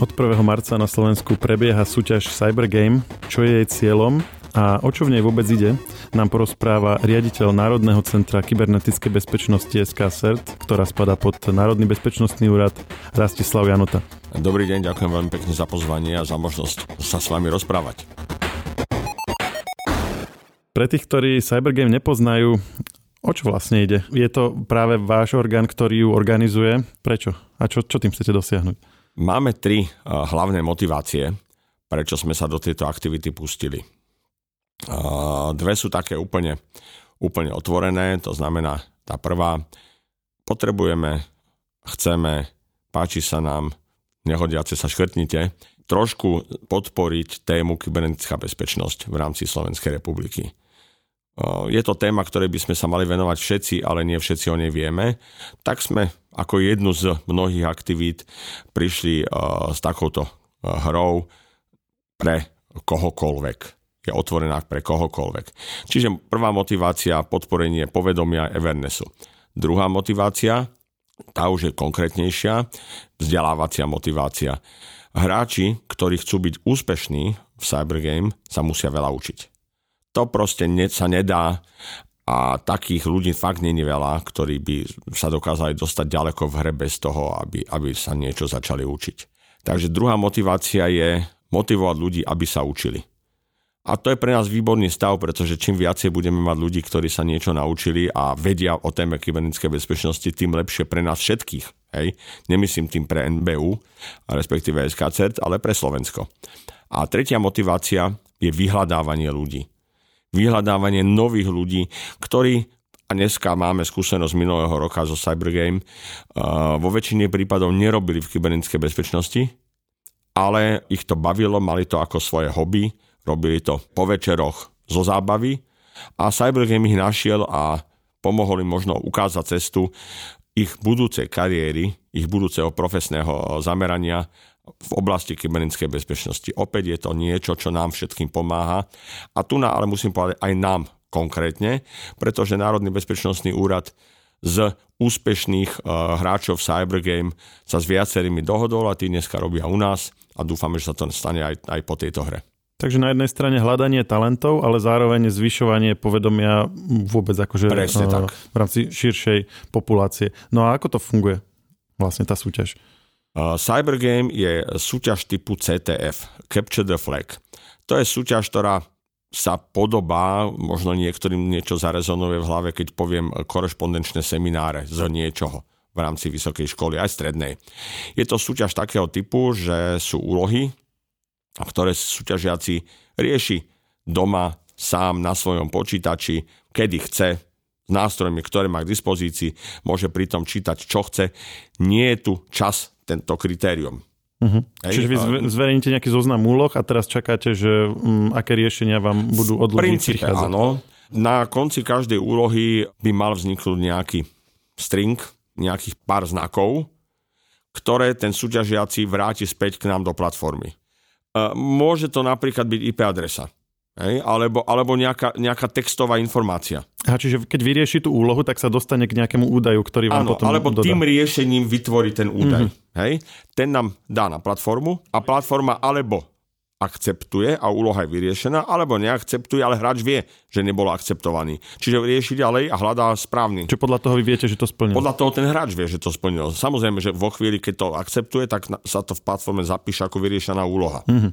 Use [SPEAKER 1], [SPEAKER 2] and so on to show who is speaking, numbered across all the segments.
[SPEAKER 1] Od 1. marca na Slovensku prebieha súťaž Cybergame. Čo je jej cieľom a o čo v nej vôbec ide, nám porozpráva riaditeľ Národného centra kybernetickej bezpečnosti SK CERT, ktorá spada pod Národný bezpečnostný úrad Rastislav Janota.
[SPEAKER 2] Dobrý deň, ďakujem veľmi pekne za pozvanie a za možnosť sa s vami rozprávať.
[SPEAKER 1] Pre tých, ktorí Cybergame nepoznajú, o čo vlastne ide? Je to práve váš orgán, ktorý ju organizuje? Prečo? A čo, čo tým chcete dosiahnuť?
[SPEAKER 2] Máme tri uh, hlavné motivácie, prečo sme sa do tejto aktivity pustili. Uh, dve sú také úplne, úplne otvorené, to znamená, tá prvá, potrebujeme, chceme, páči sa nám, nehodiace sa škrtnite, trošku podporiť tému kybernetická bezpečnosť v rámci Slovenskej republiky. Je to téma, ktorej by sme sa mali venovať všetci, ale nie všetci o nej vieme. Tak sme ako jednu z mnohých aktivít prišli s takouto hrou pre kohokoľvek. Je otvorená pre kohokoľvek. Čiže prvá motivácia podporenie povedomia Evernessu. Druhá motivácia, tá už je konkrétnejšia, vzdelávacia motivácia. Hráči, ktorí chcú byť úspešní v Cybergame, sa musia veľa učiť to proste ne, sa nedá a takých ľudí fakt není veľa, ktorí by sa dokázali dostať ďaleko v hre bez toho, aby, aby sa niečo začali učiť. Takže druhá motivácia je motivovať ľudí, aby sa učili. A to je pre nás výborný stav, pretože čím viacej budeme mať ľudí, ktorí sa niečo naučili a vedia o téme kybernetickej bezpečnosti, tým lepšie pre nás všetkých. Hej? Nemyslím tým pre NBU, respektíve SKCERT, ale pre Slovensko. A tretia motivácia je vyhľadávanie ľudí vyhľadávanie nových ľudí, ktorí a dneska máme skúsenosť minulého roka zo Cybergame, uh, vo väčšine prípadov nerobili v kybernetickej bezpečnosti, ale ich to bavilo, mali to ako svoje hobby, robili to po večeroch zo zábavy a Cybergame ich našiel a pomohol im možno ukázať cestu ich budúcej kariéry, ich budúceho profesného zamerania v oblasti kybernetickej bezpečnosti. Opäť je to niečo, čo nám všetkým pomáha. A tu na, ale musím povedať aj nám konkrétne, pretože Národný bezpečnostný úrad z úspešných uh, hráčov Cybergame sa s viacerými dohodol a tí dneska robia u nás a dúfame, že sa to stane aj, aj po tejto hre.
[SPEAKER 1] Takže na jednej strane hľadanie talentov, ale zároveň zvyšovanie povedomia vôbec akože
[SPEAKER 2] Presne uh, tak.
[SPEAKER 1] v rámci širšej populácie. No a ako to funguje vlastne tá súťaž?
[SPEAKER 2] Cybergame je súťaž typu CTF, Capture the Flag. To je súťaž, ktorá sa podobá, možno niektorým niečo zarezonuje v hlave, keď poviem korešpondenčné semináre z niečoho v rámci vysokej školy, aj strednej. Je to súťaž takého typu, že sú úlohy, ktoré súťažiaci rieši doma sám na svojom počítači, kedy chce, s nástrojmi, ktoré má k dispozícii, môže pritom čítať, čo chce. Nie je tu čas tento kritérium.
[SPEAKER 1] Uh-huh. Hej, Čiže vy zverejníte nejaký zoznam úloh a teraz čakáte, že um, aké riešenia vám budú od ľudí prichádzať.
[SPEAKER 2] áno. Na konci každej úlohy by mal vzniknúť nejaký string, nejakých pár znakov, ktoré ten súťažiaci vráti späť k nám do platformy. Uh, môže to napríklad byť IP adresa. Hej? Alebo, alebo nejaká, nejaká textová informácia.
[SPEAKER 1] A čiže keď vyrieši tú úlohu, tak sa dostane k nejakému údaju, ktorý vám
[SPEAKER 2] Áno,
[SPEAKER 1] potom
[SPEAKER 2] alebo
[SPEAKER 1] dodá.
[SPEAKER 2] tým riešením vytvorí ten údaj. Mm-hmm. Hej? Ten nám dá na platformu a platforma alebo akceptuje a úloha je vyriešená, alebo neakceptuje, ale hráč vie, že nebol akceptovaný. Čiže rieši ďalej a hľadá správny.
[SPEAKER 1] Čiže podľa toho vy viete, že to splnil?
[SPEAKER 2] Podľa toho ten hráč vie, že to splnil. Samozrejme, že vo chvíli, keď to akceptuje, tak sa to v platforme zapíše ako vyriešená úloha. Mm-hmm.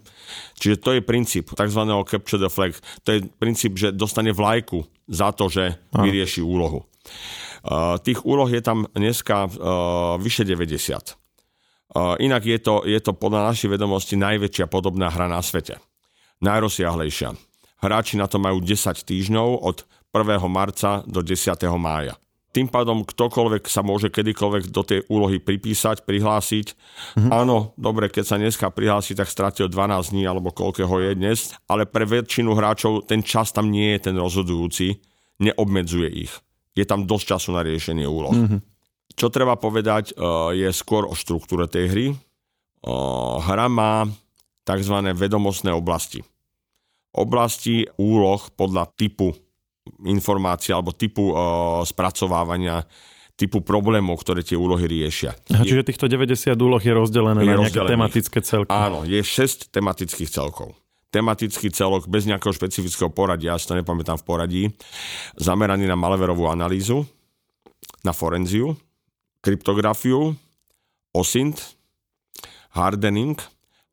[SPEAKER 2] Čiže to je princíp tzv. capture the flag. To je princíp, že dostane vlajku za to, že Aha. vyrieši úlohu. Uh, tých úloh je tam dneska uh, vyše 90. Inak je to, je to podľa našej vedomosti najväčšia podobná hra na svete. Najrozsiahlejšia. Hráči na to majú 10 týždňov od 1. marca do 10. mája. Tým pádom ktokoľvek sa môže kedykoľvek do tej úlohy pripísať, prihlásiť. Mm-hmm. Áno, dobre, keď sa dneska prihlási, tak stratil 12 dní alebo koľkého je dnes, ale pre väčšinu hráčov ten čas tam nie je ten rozhodujúci, neobmedzuje ich. Je tam dosť času na riešenie úloh. Mm-hmm. Čo treba povedať, e, je skôr o štruktúre tej hry. E, hra má tzv. vedomostné oblasti. Oblasti úloh podľa typu informácie alebo typu e, spracovávania typu problémov, ktoré tie úlohy riešia.
[SPEAKER 1] Aha, čiže týchto 90 úloh je rozdelené je na nejaké tematické celky.
[SPEAKER 2] Áno, je 6 tematických celkov tematický celok bez nejakého špecifického poradia, ja si to nepamätám v poradí, zameraný na malverovú analýzu, na forenziu, kryptografiu, OSINT, hardening,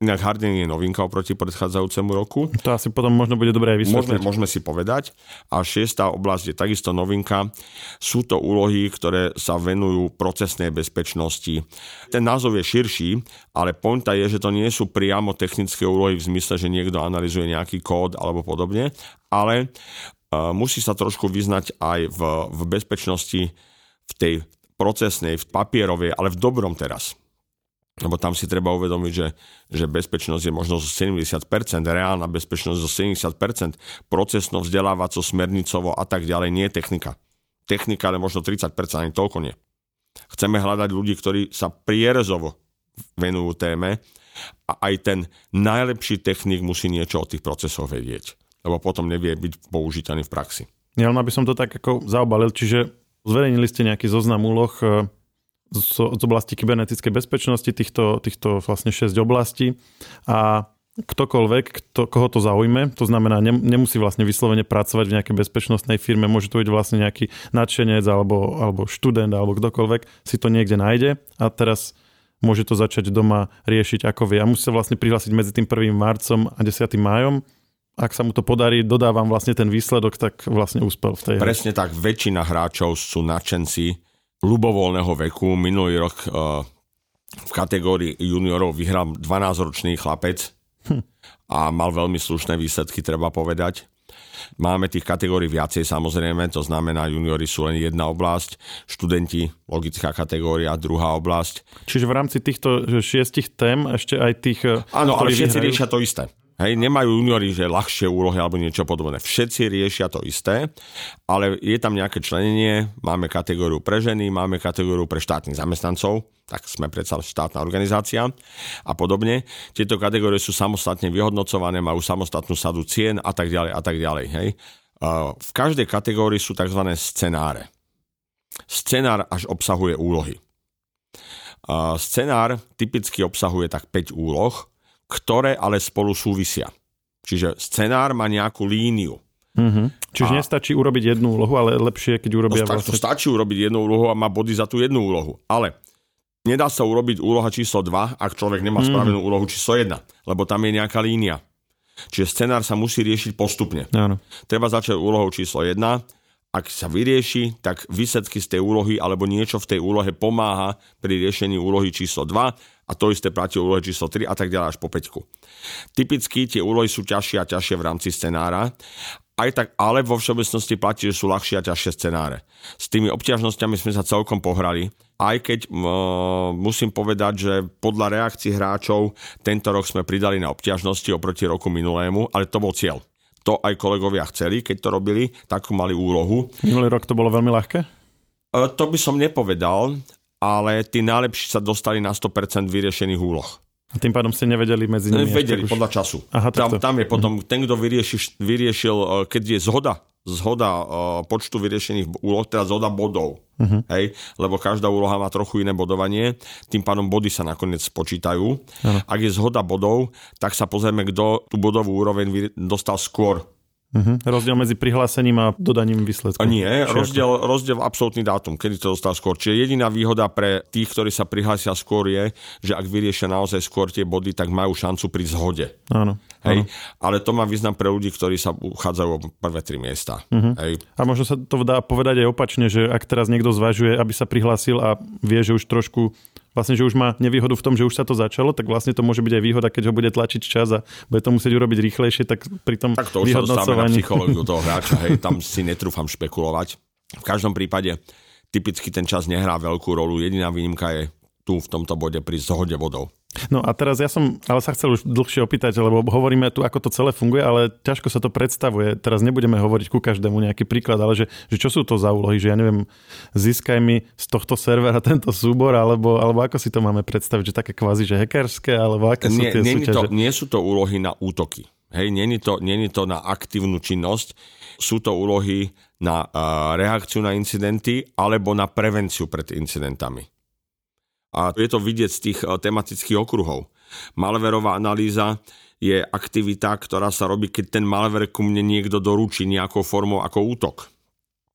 [SPEAKER 2] Inak hardening je novinka oproti predchádzajúcemu roku.
[SPEAKER 1] To asi potom možno bude dobré
[SPEAKER 2] vysvetliť. Môžeme, môžeme si povedať. A šiestá oblasť je takisto novinka. Sú to úlohy, ktoré sa venujú procesnej bezpečnosti. Ten názov je širší, ale pointa je, že to nie sú priamo technické úlohy v zmysle, že niekto analizuje nejaký kód alebo podobne, ale uh, musí sa trošku vyznať aj v, v bezpečnosti v tej procesnej, v papierovej, ale v dobrom teraz lebo tam si treba uvedomiť, že, že bezpečnosť je možno zo 70%, reálna bezpečnosť zo 70%, procesno, vzdelávaco, smernicovo a tak ďalej, nie je technika. Technika, ale možno 30%, ani toľko nie. Chceme hľadať ľudí, ktorí sa prierezovo venujú téme a aj ten najlepší technik musí niečo o tých procesoch vedieť, lebo potom nevie byť používaný v praxi.
[SPEAKER 1] Ja aby som to tak ako zaobalil, čiže zverejnili ste nejaký zoznam úloh, e, z, oblasti kybernetickej bezpečnosti, týchto, týchto vlastne 6 oblastí a ktokoľvek, kto, koho to zaujme, to znamená, ne, nemusí vlastne vyslovene pracovať v nejakej bezpečnostnej firme, môže to byť vlastne nejaký nadšenec alebo, alebo študent alebo kdokoľvek, si to niekde nájde a teraz môže to začať doma riešiť ako vie. A musí sa vlastne prihlásiť medzi tým 1. marcom a 10. májom. Ak sa mu to podarí, dodávam vlastne ten výsledok, tak vlastne úspel v tej
[SPEAKER 2] Presne hre. tak, väčšina hráčov sú nadšenci ľubovoľného veku. Minulý rok uh, v kategórii juniorov vyhral 12-ročný chlapec hm. a mal veľmi slušné výsledky, treba povedať. Máme tých kategórií viacej samozrejme, to znamená juniori sú len jedna oblasť, študenti, logická kategória, druhá oblasť.
[SPEAKER 1] Čiže v rámci týchto šiestich tém ešte aj tých...
[SPEAKER 2] Eh, Áno, ale všetci vyhrajú... riešia to isté. Hej, nemajú juniori, že ľahšie úlohy alebo niečo podobné. Všetci riešia to isté, ale je tam nejaké členenie, máme kategóriu pre ženy, máme kategóriu pre štátnych zamestnancov, tak sme predsa štátna organizácia a podobne. Tieto kategórie sú samostatne vyhodnocované, majú samostatnú sadu cien a tak ďalej a tak ďalej. Hej. V každej kategórii sú tzv. scenáre. Scenár až obsahuje úlohy. Scenár typicky obsahuje tak 5 úloh, ktoré ale spolu súvisia. Čiže scenár má nejakú líniu.
[SPEAKER 1] Mm-hmm. Čiže a... nestačí urobiť jednu úlohu, ale lepšie, keď urobia
[SPEAKER 2] no, vlastne... stačí urobiť jednu úlohu a má body za tú jednu úlohu. Ale nedá sa urobiť úloha číslo 2, ak človek nemá mm-hmm. spravenú úlohu číslo 1, lebo tam je nejaká línia. Čiže scenár sa musí riešiť postupne.
[SPEAKER 1] Áno.
[SPEAKER 2] Treba začať úlohou číslo 1, ak sa vyrieši, tak výsledky z tej úlohy alebo niečo v tej úlohe pomáha pri riešení úlohy číslo 2 a to isté platí úlohy číslo 3 a tak ďalej až po 5. Typicky tie úlohy sú ťažšie a ťažšie v rámci scenára aj tak, ale vo všeobecnosti platí, že sú ľahšie a ťažšie scenáre. S tými obťažnosťami sme sa celkom pohrali, aj keď uh, musím povedať, že podľa reakcií hráčov tento rok sme pridali na obťažnosti oproti roku minulému, ale to bol cieľ to aj kolegovia chceli, keď to robili, takú mali úlohu.
[SPEAKER 1] Minulý rok to bolo veľmi ľahké? E,
[SPEAKER 2] to by som nepovedal, ale tí najlepší sa dostali na 100% vyriešených úloh.
[SPEAKER 1] A tým pádom ste nevedeli medzi nimi?
[SPEAKER 2] Vedeli, podľa času. Aha, tam, tam je potom, mm. ten, kto vyrieši, vyriešil, e, keď je zhoda zhoda uh, počtu vyriešených úloh, teda zhoda bodov. Uh-huh. Hej? Lebo každá úloha má trochu iné bodovanie, tým pádom body sa nakoniec spočítajú. Uh-huh. Ak je zhoda bodov, tak sa pozrieme, kto tú bodovú úroveň dostal skôr.
[SPEAKER 1] Uh-huh. Rozdiel medzi prihlásením a dodaním výsledku.
[SPEAKER 2] Nie, rozdiel, rozdiel absolútny dátum, kedy to dostal skôr. Čiže jediná výhoda pre tých, ktorí sa prihlásia skôr je, že ak vyriešia naozaj skôr tie body, tak majú šancu pri zhode.
[SPEAKER 1] Áno.
[SPEAKER 2] Hej? Ale to má význam pre ľudí, ktorí sa uchádzajú o prvé tri miesta. Uh-huh. Hej?
[SPEAKER 1] A možno sa to dá povedať aj opačne, že ak teraz niekto zvažuje, aby sa prihlásil a vie, že už trošku vlastne, že už má nevýhodu v tom, že už sa to začalo, tak vlastne to môže byť aj výhoda, keď ho bude tlačiť čas a bude to musieť urobiť rýchlejšie, tak pri tom
[SPEAKER 2] Tak to už sa dostávame na psychológiu toho hráča, hej, tam si netrúfam špekulovať. V každom prípade typicky ten čas nehrá veľkú rolu, jediná výnimka je tu v tomto bode pri zhode vodou.
[SPEAKER 1] No a teraz ja som, ale sa chcel už dlhšie opýtať, lebo hovoríme tu, ako to celé funguje, ale ťažko sa to predstavuje. Teraz nebudeme hovoriť ku každému nejaký príklad, ale že, že čo sú to za úlohy, že ja neviem, získaj mi z tohto servera tento súbor, alebo, alebo ako si to máme predstaviť, že také kvázi, že hackerské, alebo aké nie, sú tie
[SPEAKER 2] nie, to, nie sú to úlohy na útoky. Hej, není to, není to na aktívnu činnosť. Sú to úlohy na reakciu na incidenty alebo na prevenciu pred incidentami. A je to vidieť z tých tematických okruhov. Malverová analýza je aktivita, ktorá sa robí, keď ten malver ku mne niekto doručí nejakou formou ako útok.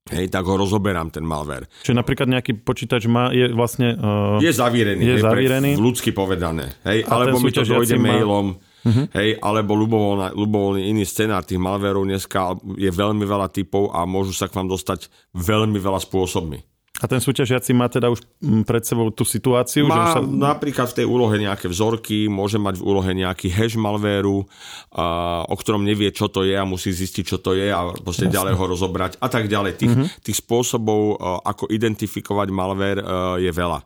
[SPEAKER 2] Hej, tak ho rozoberám ten malver.
[SPEAKER 1] Čiže napríklad nejaký počítač má, je vlastne... Uh,
[SPEAKER 2] je zavírený.
[SPEAKER 1] Je zavírený.
[SPEAKER 2] Pre, ľudsky povedané. Hej, alebo mi to dojde má... mailom. Uh-huh. Hej, alebo ľubovoľný, ľubovoľný iný scenár tých malverov dneska je veľmi veľa typov a môžu sa k vám dostať veľmi veľa spôsobmi.
[SPEAKER 1] A ten súťažiaci má teda už mm, pred sebou tú situáciu?
[SPEAKER 2] Má
[SPEAKER 1] že sa...
[SPEAKER 2] napríklad v tej úlohe nejaké vzorky, môže mať v úlohe nejaký hash malvéru, a, o ktorom nevie, čo to je a musí zistiť, čo to je a proste Jasne. ďalej ho rozobrať a tak ďalej. Tých, mm-hmm. tých spôsobov, ako identifikovať malvér, je veľa.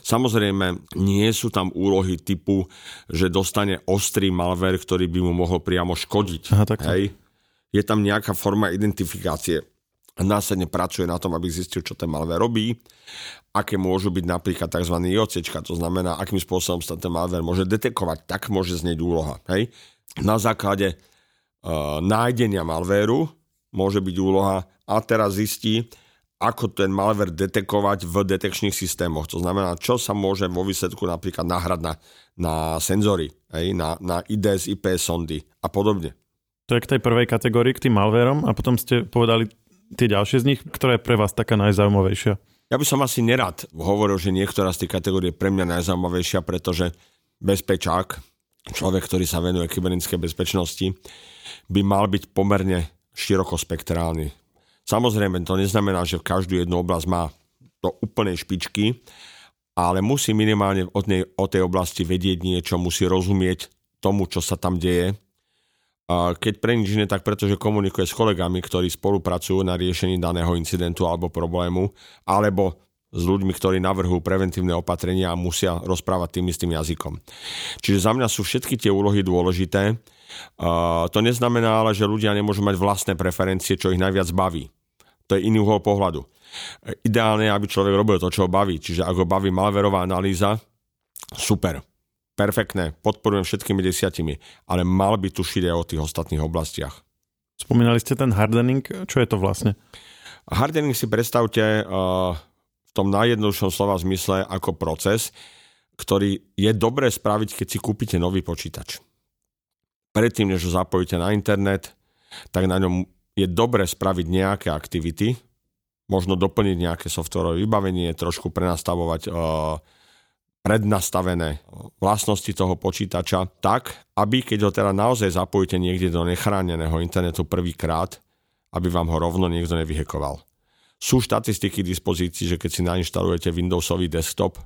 [SPEAKER 2] Samozrejme, nie sú tam úlohy typu, že dostane ostrý malver, ktorý by mu mohol priamo škodiť. Aha, Hej? Je tam nejaká forma identifikácie následne pracuje na tom, aby zistil, čo ten malware robí, aké môžu byť napríklad tzv. IOCčka, to znamená, akým spôsobom sa ten malware môže detekovať, tak môže znieť úloha. Hej? Na základe uh, nájdenia malvéru môže byť úloha a teraz zistí, ako ten malware detekovať v detekčných systémoch. To znamená, čo sa môže vo výsledku napríklad nahrať na, na senzory, hej? Na, na IDS, IP sondy a podobne.
[SPEAKER 1] To je k tej prvej kategórii, k tým malverom a potom ste povedali tie ďalšie z nich, ktorá je pre vás taká najzaujímavejšia?
[SPEAKER 2] Ja by som asi nerad hovoril, že niektorá z tých kategórií je pre mňa najzaujímavejšia, pretože bezpečák, človek, ktorý sa venuje kybernetickej bezpečnosti, by mal byť pomerne širokospektrálny. Samozrejme, to neznamená, že každú jednu oblasť má do úplnej špičky, ale musí minimálne od, nej, od tej oblasti vedieť niečo, musí rozumieť tomu, čo sa tam deje, keď pre nič iné, tak pretože komunikuje s kolegami, ktorí spolupracujú na riešení daného incidentu alebo problému, alebo s ľuďmi, ktorí navrhujú preventívne opatrenia a musia rozprávať tým istým jazykom. Čiže za mňa sú všetky tie úlohy dôležité. To neznamená ale, že ľudia nemôžu mať vlastné preferencie, čo ich najviac baví. To je iný uhol pohľadu. Ideálne je, aby človek robil to, čo ho baví. Čiže ak ho baví malverová analýza, super perfektné, podporujem všetkými desiatimi, ale mal by tušiť aj o tých ostatných oblastiach.
[SPEAKER 1] Spomínali ste ten hardening, čo je to vlastne?
[SPEAKER 2] Hardening si predstavte uh, v tom najjednoduchšom slova zmysle ako proces, ktorý je dobré spraviť, keď si kúpite nový počítač. Predtým, než ho zapojíte na internet, tak na ňom je dobré spraviť nejaké aktivity, možno doplniť nejaké softwarové vybavenie, trošku prenastavovať uh, prednastavené vlastnosti toho počítača tak, aby keď ho teda naozaj zapojíte niekde do nechráneného internetu prvýkrát, aby vám ho rovno niekto nevyhekoval. Sú štatistiky k dispozícii, že keď si nainštalujete Windowsový desktop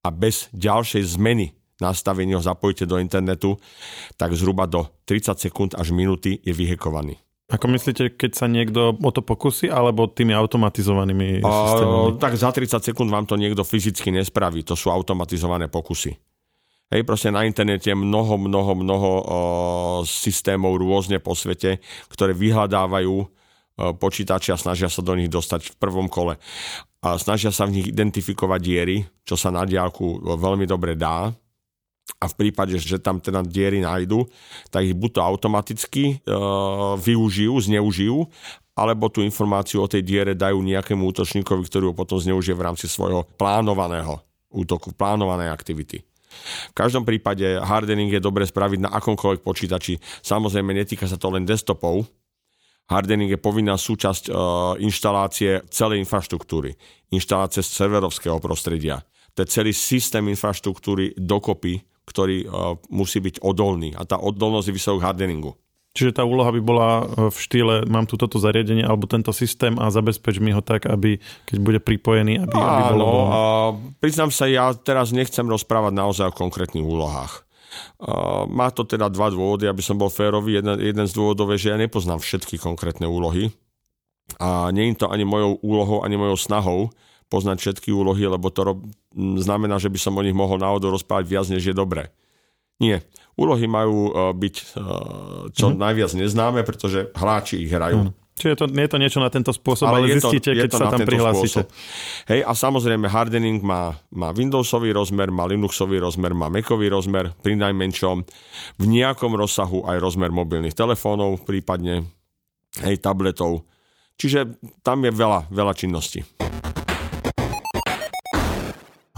[SPEAKER 2] a bez ďalšej zmeny nastavenia ho zapojíte do internetu, tak zhruba do 30 sekúnd až minúty je vyhekovaný.
[SPEAKER 1] Ako myslíte, keď sa niekto o to pokusí, alebo tými automatizovanými systémami?
[SPEAKER 2] tak za 30 sekúnd vám to niekto fyzicky nespraví. To sú automatizované pokusy. Hej, proste na internete je mnoho, mnoho, mnoho o, systémov rôzne po svete, ktoré vyhľadávajú o, počítače a snažia sa do nich dostať v prvom kole. A snažia sa v nich identifikovať diery, čo sa na diálku veľmi dobre dá, a v prípade, že tam teda diery nájdu, tak ich buď to automaticky e, využijú, zneužijú, alebo tú informáciu o tej diere dajú nejakému útočníkovi, ktorý ho potom zneužije v rámci svojho plánovaného útoku, plánovanej aktivity. V každom prípade hardening je dobre spraviť na akomkoľvek počítači. Samozrejme, netýka sa to len desktopov. Hardening je povinná súčasť e, inštalácie celej infraštruktúry. Inštalácie serverovského prostredia. To je celý systém infraštruktúry dokopy, ktorý uh, musí byť odolný. A tá odolnosť je výsledok hardeningu.
[SPEAKER 1] Čiže tá úloha by bola e, v štýle, mám tu toto zariadenie alebo tento systém a zabezpeč mi ho tak, aby keď bude pripojený, aby, Áno, aby bolo...
[SPEAKER 2] Priznám sa, ja teraz nechcem rozprávať naozaj o konkrétnych úlohách. Uh, má to teda dva dôvody, aby som bol férový. Jeden, jeden z dôvodov je, že ja nepoznám všetky konkrétne úlohy. A nie je to ani mojou úlohou, ani mojou snahou poznať všetky úlohy, lebo to rob, znamená, že by som o nich mohol náhodou rozprávať viac, než je dobré. Nie. Úlohy majú uh, byť uh, čo mm-hmm. najviac neznáme, pretože hráči ich hrajú. Mm.
[SPEAKER 1] Čiže je to, je to niečo na tento spôsob, ale, ale zistíte, to, keď sa tam prihlásite.
[SPEAKER 2] Hej, a samozrejme hardening má, má Windowsový rozmer, má Linuxový rozmer, má Macový rozmer, pri najmenšom v nejakom rozsahu aj rozmer mobilných telefónov, prípadne hej, tabletov. Čiže tam je veľa, veľa činností.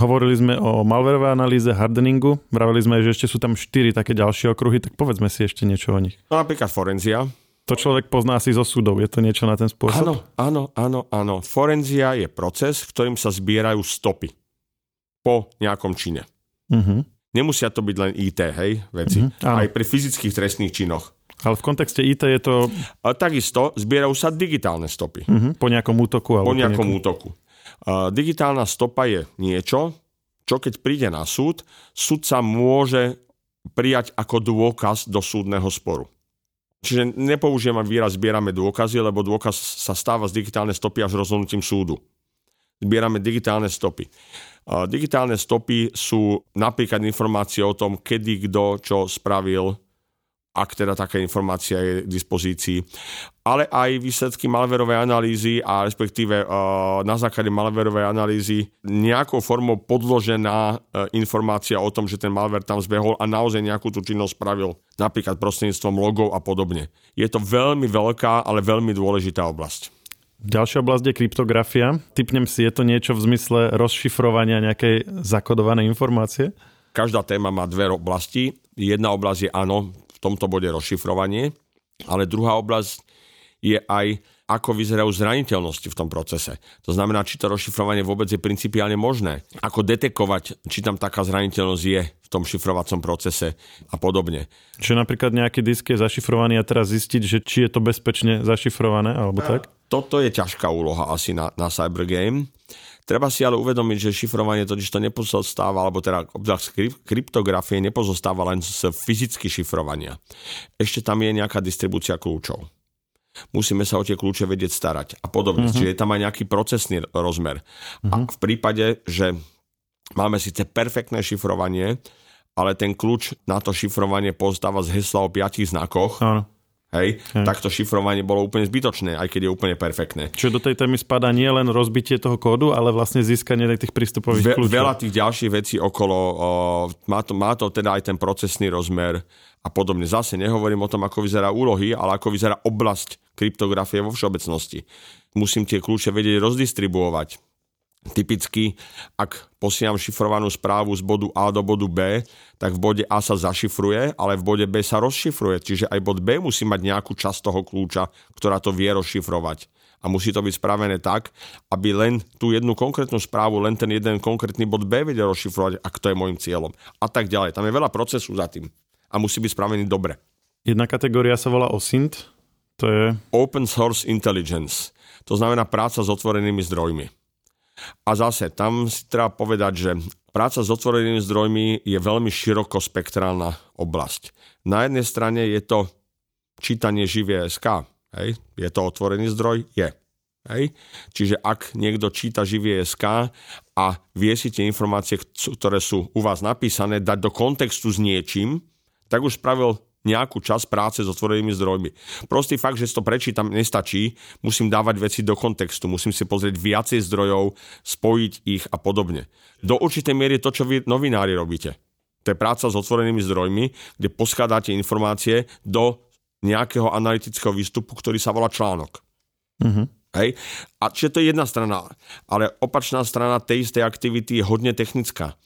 [SPEAKER 1] Hovorili sme o malverovej analýze, hardeningu, vravili sme, že ešte sú tam štyri také ďalšie okruhy, tak povedzme si ešte niečo o nich.
[SPEAKER 2] No napríklad forenzia.
[SPEAKER 1] To človek pozná asi zo súdov, je to niečo na ten spôsob?
[SPEAKER 2] Áno, áno, áno, áno. Forenzia je proces, v ktorým sa zbierajú stopy po nejakom čine.
[SPEAKER 1] Uh-huh.
[SPEAKER 2] Nemusia to byť len IT, hej, veci. Uh-huh, Aj pri fyzických trestných činoch.
[SPEAKER 1] Ale v kontexte IT je to...
[SPEAKER 2] A takisto zbierajú sa digitálne stopy.
[SPEAKER 1] Uh-huh, po nejakom útoku.
[SPEAKER 2] Alebo po nejakom po nejakom... útoku. Digitálna stopa je niečo, čo keď príde na súd, súdca môže prijať ako dôkaz do súdneho sporu. Čiže nepoužijem výraz zbierame dôkazy, lebo dôkaz sa stáva z digitálnej stopy až rozhodnutím súdu. Zbierame digitálne stopy. Digitálne stopy sú napríklad informácie o tom, kedy kto čo spravil, ak teda taká informácia je k dispozícii, ale aj výsledky malverovej analýzy a respektíve uh, na základe malverovej analýzy nejakou formou podložená uh, informácia o tom, že ten malver tam zbehol a naozaj nejakú tú činnosť spravil, napríklad prostredníctvom logov a podobne. Je to veľmi veľká, ale veľmi dôležitá oblasť.
[SPEAKER 1] Ďalšia oblasť je kryptografia. Typnem si, je to niečo v zmysle rozšifrovania nejakej zakodovanej informácie?
[SPEAKER 2] Každá téma má dve oblasti. Jedna oblasť je áno, tomto bode rozšifrovanie, ale druhá oblasť je aj ako vyzerajú zraniteľnosti v tom procese. To znamená, či to rozšifrovanie vôbec je principiálne možné. Ako detekovať, či tam taká zraniteľnosť je v tom šifrovacom procese a podobne.
[SPEAKER 1] Čiže napríklad nejaký disk je zašifrovaný a teraz zistiť, že či je to bezpečne zašifrované alebo tak?
[SPEAKER 2] Toto je ťažká úloha asi na, na Cybergame. Treba si ale uvedomiť, že šifrovanie totiž to nepozostáva, alebo teda obzach kryptografie nepozostáva len z fyzicky šifrovania. Ešte tam je nejaká distribúcia kľúčov. Musíme sa o tie kľúče vedieť starať a podobne. Uh-huh. Čiže je tam aj nejaký procesný rozmer. Uh-huh. A mhm. v prípade, že máme síce perfektné šifrovanie, ale ten kľúč na to šifrovanie pozostáva z hesla o piatich znakoch, uh-huh Hej, hej. tak to šifrovanie bolo úplne zbytočné, aj keď je úplne perfektné.
[SPEAKER 1] Čiže do tej témy spadá nie len rozbitie toho kódu, ale vlastne získanie tých prístupových Ve, kľúčov.
[SPEAKER 2] Veľa tých ďalších vecí okolo, o, má, to, má to teda aj ten procesný rozmer a podobne. Zase nehovorím o tom, ako vyzerá úlohy, ale ako vyzerá oblasť kryptografie vo všeobecnosti. Musím tie kľúče vedieť rozdistribuovať Typicky, ak posielam šifrovanú správu z bodu A do bodu B, tak v bode A sa zašifruje, ale v bode B sa rozšifruje. Čiže aj bod B musí mať nejakú časť toho kľúča, ktorá to vie rozšifrovať. A musí to byť spravené tak, aby len tú jednu konkrétnu správu, len ten jeden konkrétny bod B vedel rozšifrovať, ak to je môjim cieľom. A tak ďalej. Tam je veľa procesu za tým. A musí byť spravený dobre.
[SPEAKER 1] Jedna kategória sa volá OSINT. To je...
[SPEAKER 2] Open Source Intelligence. To znamená práca s otvorenými zdrojmi. A zase, tam si treba povedať, že práca s otvorenými zdrojmi je veľmi širokospektrálna oblasť. Na jednej strane je to čítanie živie SK. Hej? Je to otvorený zdroj? Je. Hej? Čiže ak niekto číta živie SK a vie si tie informácie, ktoré sú u vás napísané, dať do kontextu s niečím, tak už spravil nejakú časť práce s otvorenými zdrojmi. Prostý fakt, že si to prečítam, nestačí. Musím dávať veci do kontextu, musím si pozrieť viacej zdrojov, spojiť ich a podobne. Do určitej miery to, čo vy novinári robíte. To je práca s otvorenými zdrojmi, kde poskladáte informácie do nejakého analytického výstupu, ktorý sa volá článok.
[SPEAKER 1] Uh-huh.
[SPEAKER 2] Hej? A čiže to je jedna strana. Ale opačná strana tej istej aktivity je hodne technická.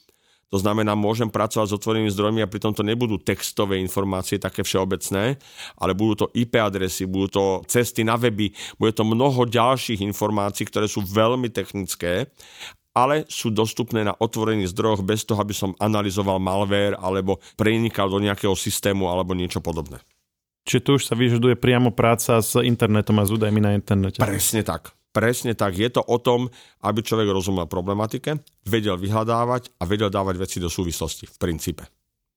[SPEAKER 2] To znamená, môžem pracovať s otvorenými zdrojmi a pritom to nebudú textové informácie také všeobecné, ale budú to IP adresy, budú to cesty na weby, bude to mnoho ďalších informácií, ktoré sú veľmi technické, ale sú dostupné na otvorených zdrojoch bez toho, aby som analyzoval malware alebo prenikal do nejakého systému alebo niečo podobné.
[SPEAKER 1] Čiže tu už sa vyžaduje priamo práca s internetom a s údajmi na internete.
[SPEAKER 2] Presne tak. Presne tak. Je to o tom, aby človek rozumel problematike, vedel vyhľadávať a vedel dávať veci do súvislosti v princípe.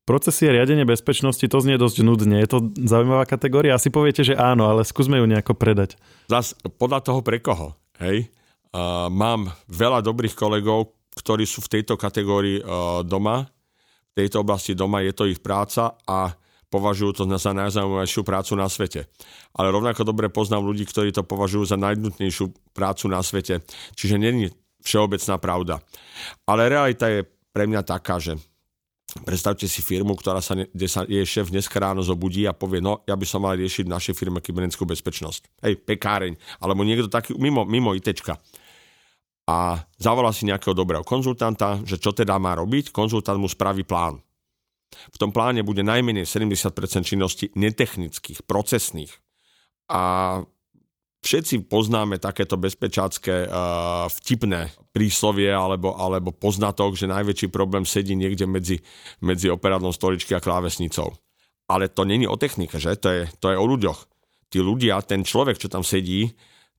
[SPEAKER 1] Procesy a riadenie bezpečnosti, to znie dosť nudne. Je to zaujímavá kategória? Asi poviete, že áno, ale skúsme ju nejako predať.
[SPEAKER 2] Zas podľa toho pre koho. Hej? Uh, mám veľa dobrých kolegov, ktorí sú v tejto kategórii uh, doma, v tejto oblasti doma, je to ich práca a považujú to za najzaujímavejšiu prácu na svete. Ale rovnako dobre poznám ľudí, ktorí to považujú za najnutnejšiu prácu na svete. Čiže není všeobecná pravda. Ale realita je pre mňa taká, že Predstavte si firmu, ktorá sa, kde sa jej šéf dneska ráno zobudí a povie, no ja by som mal riešiť v našej firme kybernetickú bezpečnosť. Hej, pekáreň, alebo niekto taký mimo, mimo ITčka. A zavolá si nejakého dobrého konzultanta, že čo teda má robiť, konzultant mu spraví plán. V tom pláne bude najmenej 70% činnosti netechnických, procesných. A Všetci poznáme takéto bezpečácké uh, vtipné príslovie alebo, alebo poznatok, že najväčší problém sedí niekde medzi, medzi operátnou stoličky a klávesnicou. Ale to není o technike, že? To je, to je o ľuďoch. Tí ľudia, ten človek, čo tam sedí,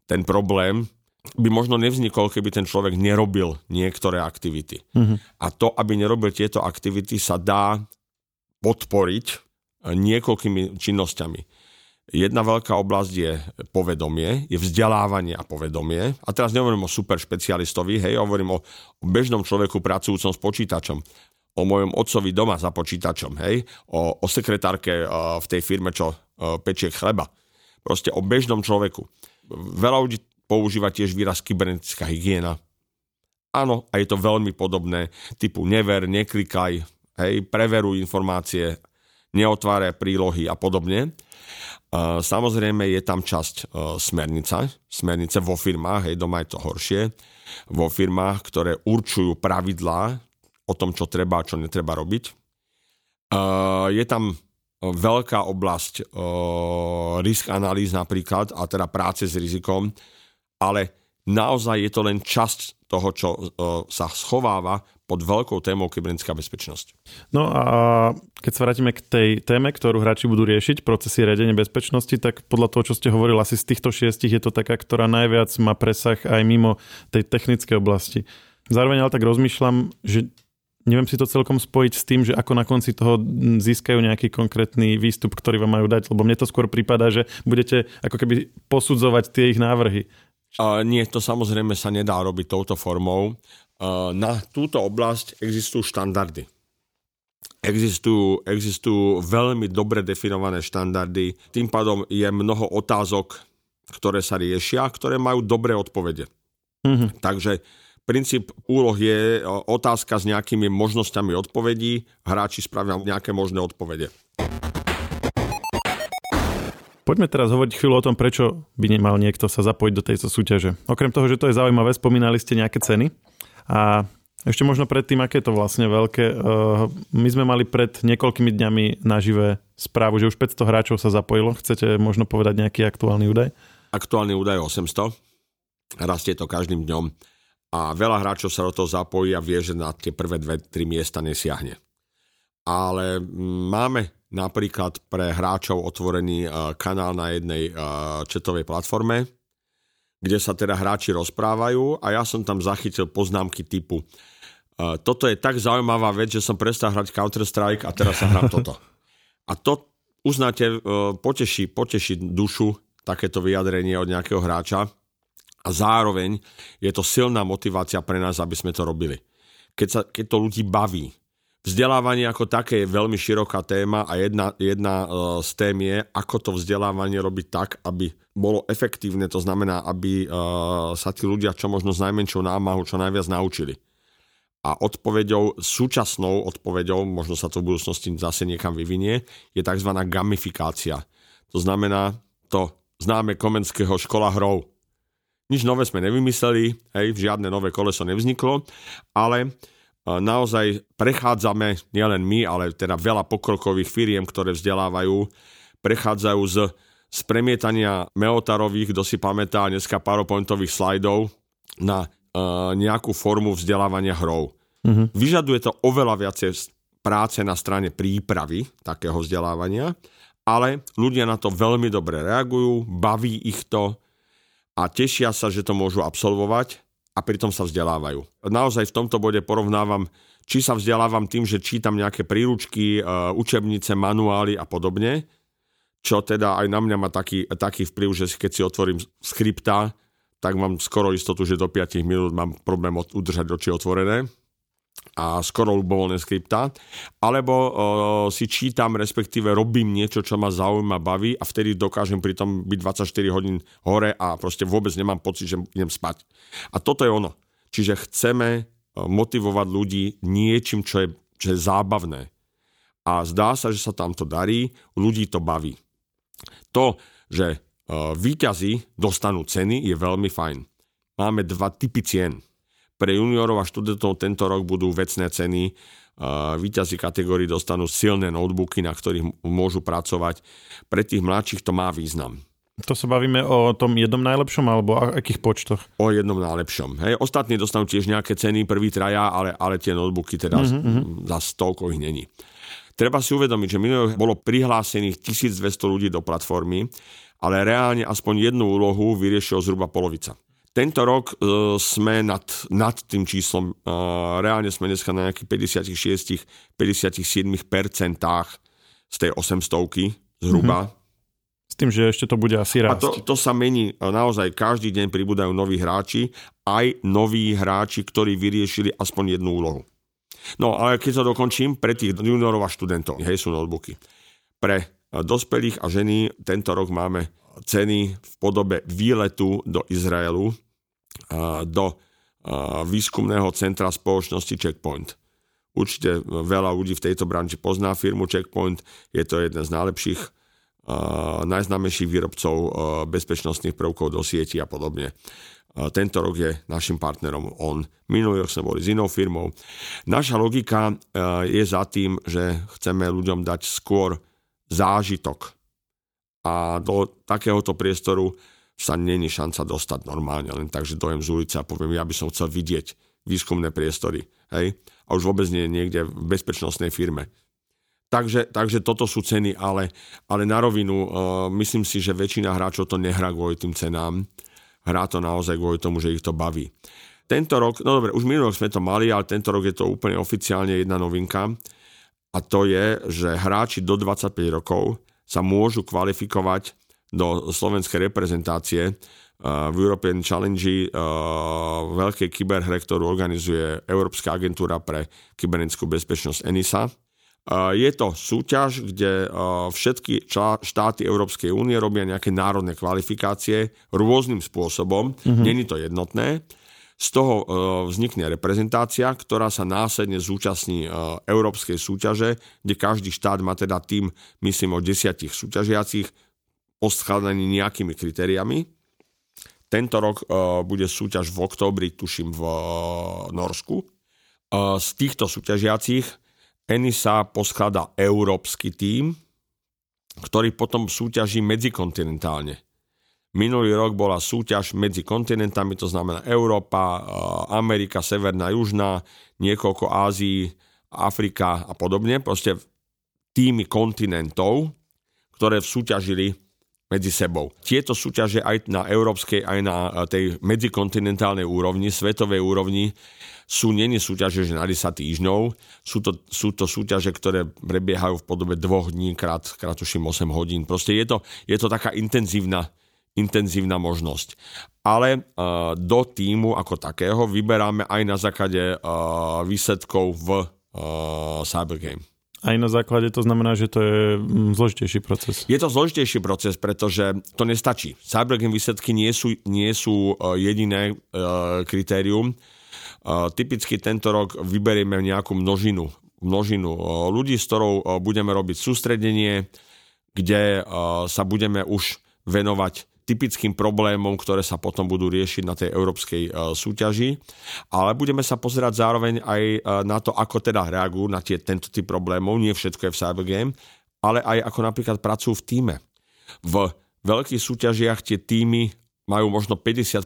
[SPEAKER 2] ten problém by možno nevznikol, keby ten človek nerobil niektoré aktivity. Mm-hmm. A to, aby nerobil tieto aktivity, sa dá podporiť niekoľkými činnosťami. Jedna veľká oblasť je povedomie, je vzdelávanie a povedomie. A teraz nehovorím o super špecialistovi, hej, hovorím o, bežnom človeku pracujúcom s počítačom. O mojom otcovi doma za počítačom, hej, o, o sekretárke uh, v tej firme, čo uh, pečie chleba. Proste o bežnom človeku. Veľa ľudí používa tiež výraz kybernetická hygiena. Áno, a je to veľmi podobné, typu never, neklikaj, hej, preveruj informácie, neotváraj prílohy a podobne. Samozrejme je tam časť e, smernica, smernice vo firmách, hej, doma je to horšie, vo firmách, ktoré určujú pravidlá o tom, čo treba a čo netreba robiť. Je tam veľká oblasť e, risk analýz napríklad, a teda práce s rizikom, ale naozaj je to len časť toho, čo e, sa schováva pod veľkou témou kybernetická bezpečnosť.
[SPEAKER 1] No a keď sa vrátime k tej téme, ktorú hráči budú riešiť, procesy riadenia bezpečnosti, tak podľa toho, čo ste hovorili, asi z týchto šiestich je to taká, ktorá najviac má presah aj mimo tej technickej oblasti. Zároveň ale tak rozmýšľam, že neviem si to celkom spojiť s tým, že ako na konci toho získajú nejaký konkrétny výstup, ktorý vám majú dať, lebo mne to skôr prípada, že budete ako keby posudzovať tie ich návrhy.
[SPEAKER 2] Uh, nie, to samozrejme sa nedá robiť touto formou. Na túto oblasť existujú štandardy. Existujú, existujú veľmi dobre definované štandardy, tým pádom je mnoho otázok, ktoré sa riešia, ktoré majú dobré odpovede. Mm-hmm. Takže princíp úloh je otázka s nejakými možnosťami odpovedí, hráči spravia nejaké možné odpovede.
[SPEAKER 1] Poďme teraz hovoriť chvíľu o tom, prečo by nemal niekto sa zapojiť do tejto súťaže. Okrem toho, že to je zaujímavé, spomínali ste nejaké ceny. A ešte možno predtým, aké je to vlastne veľké. Eh, my sme mali pred niekoľkými dňami nažive správu, že už 500 hráčov sa zapojilo. Chcete možno povedať nejaký aktuálny údaj?
[SPEAKER 2] Aktuálny údaj je 800. Rastie to každým dňom. A veľa hráčov sa do toho zapojí a vie, že na tie prvé dve, tri miesta nesiahne. Ale mm, máme napríklad pre hráčov otvorený eh, kanál na jednej četovej eh, platforme, kde sa teda hráči rozprávajú a ja som tam zachytil poznámky typu toto je tak zaujímavá vec, že som prestal hrať Counter-Strike a teraz sa hrám toto. A to uznáte, e, poteší, poteší dušu takéto vyjadrenie od nejakého hráča a zároveň je to silná motivácia pre nás, aby sme to robili. Keď, sa, keď to ľudí baví, Vzdelávanie ako také je veľmi široká téma a jedna, jedna e, z tém je, ako to vzdelávanie robiť tak, aby bolo efektívne, to znamená, aby e, sa tí ľudia čo možno s najmenšou námahu čo najviac naučili. A odpoveďou, súčasnou odpoveďou, možno sa to v budúcnosti zase niekam vyvinie, je tzv. gamifikácia. To znamená to známe komenského škola hrov. Nič nové sme nevymysleli, hej, žiadne nové koleso nevzniklo, ale naozaj prechádzame, nielen my, ale teda veľa pokrokových firiem, ktoré vzdelávajú, prechádzajú z, z premietania Meotarových, kto si pamätá dneska PowerPointových slajdov, na uh, nejakú formu vzdelávania hrou. Mm-hmm. Vyžaduje to oveľa viacej práce na strane prípravy takého vzdelávania, ale ľudia na to veľmi dobre reagujú, baví ich to a tešia sa, že to môžu absolvovať a pritom sa vzdelávajú. Naozaj v tomto bode porovnávam, či sa vzdelávam tým, že čítam nejaké príručky, e, učebnice, manuály a podobne, čo teda aj na mňa má taký, taký vplyv, že keď si otvorím skripta, tak mám skoro istotu, že do 5 minút mám problém udržať oči otvorené a skoro ľubovoľné skripta, alebo o, si čítam, respektíve robím niečo, čo ma zaujíma, baví a vtedy dokážem pri tom byť 24 hodín hore a proste vôbec nemám pocit, že idem spať. A toto je ono. Čiže chceme motivovať ľudí niečím, čo je čo je zábavné. A zdá sa, že sa tam to darí, ľudí to baví. To, že uh, výťazí dostanú ceny, je veľmi fajn. Máme dva typy cien. Pre juniorov a študentov tento rok budú vecné ceny. Výťazí kategórií dostanú silné notebooky, na ktorých môžu pracovať. Pre tých mladších to má význam.
[SPEAKER 1] To sa bavíme o tom jednom najlepšom alebo o akých počtoch?
[SPEAKER 2] O jednom najlepšom. Hej, ostatní dostanú tiež nejaké ceny, prvý traja, ale, ale tie notebooky teda mm-hmm. za toľko ich není. Treba si uvedomiť, že minulý bolo prihlásených 1200 ľudí do platformy, ale reálne aspoň jednu úlohu vyriešil zhruba polovica. Tento rok e, sme nad, nad tým číslom, e, reálne sme dneska na nejakých 56-57% z tej 800 zhruba. Mm-hmm
[SPEAKER 1] s tým, že ešte to bude asi rásť.
[SPEAKER 2] A to, to sa mení naozaj každý deň pribúdajú noví hráči, aj noví hráči, ktorí vyriešili aspoň jednu úlohu. No ale keď sa dokončím, pre tých juniorov a študentov, hej, sú notebooky. Pre dospelých a ženy tento rok máme ceny v podobe výletu do Izraelu, do výskumného centra spoločnosti Checkpoint. Určite veľa ľudí v tejto branži pozná firmu Checkpoint, je to jeden z najlepších najznámejších výrobcov bezpečnostných prvkov do sieti a podobne. Tento rok je našim partnerom on. Minulý rok sme boli s inou firmou. Naša logika je za tým, že chceme ľuďom dať skôr zážitok. A do takéhoto priestoru sa není šanca dostať normálne, len tak, dojem z ulice a poviem, ja by som chcel vidieť výskumné priestory. Hej? A už vôbec nie niekde v bezpečnostnej firme. Takže, takže toto sú ceny, ale, ale na rovinu uh, myslím si, že väčšina hráčov to nehrá kvôli tým cenám. Hrá to naozaj kvôli tomu, že ich to baví. Tento rok, no dobre, už minulý rok sme to mali, ale tento rok je to úplne oficiálne jedna novinka. A to je, že hráči do 25 rokov sa môžu kvalifikovať do slovenskej reprezentácie uh, v European Challenge uh, veľkej kyberhre, ktorú organizuje Európska agentúra pre kybernetickú bezpečnosť ENISA je to súťaž, kde všetky štáty Európskej únie robia nejaké národné kvalifikácie rôznym spôsobom. Mm-hmm. Není to jednotné. Z toho vznikne reprezentácia, ktorá sa následne zúčastní európskej súťaže, kde každý štát má teda tým, myslím, o desiatich súťažiacich poskladaní nejakými kritériami. Tento rok bude súťaž v októbri, tuším, v Norsku. Z týchto súťažiacich ENISA poskladá európsky tím, ktorý potom súťaží medzikontinentálne. Minulý rok bola súťaž medzi kontinentami, to znamená Európa, Amerika, Severná, Južná, niekoľko Ázií, Afrika a podobne. Proste týmy kontinentov, ktoré súťažili medzi sebou. Tieto súťaže aj na európskej, aj na eh, tej medzikontinentálnej úrovni, svetovej úrovni, sú není súťaže, že na 10 týždňov, sú to, sú to súťaže, ktoré prebiehajú v podobe dvoch dní, krát, krát tuším 8 hodín. Proste je to, je to taká intenzívna, intenzívna možnosť. Ale uh, do týmu ako takého vyberáme aj na základe uh, výsledkov v uh, Cybergame.
[SPEAKER 1] Aj na základe to znamená, že to je mm, zložitejší proces.
[SPEAKER 2] Je to zložitejší proces, pretože to nestačí. Cybergame výsledky nie sú, nie sú e, jediné kritérium. Typicky tento rok vyberieme nejakú množinu, množinu ľudí, s ktorou budeme robiť sústredenie, kde sa budeme už venovať typickým problémom, ktoré sa potom budú riešiť na tej európskej e, súťaži. Ale budeme sa pozerať zároveň aj e, na to, ako teda reagujú na tie, tento typ problémov. Nie všetko je v Cybergame, ale aj ako napríklad pracujú v týme. V veľkých súťažiach tie týmy majú možno 50%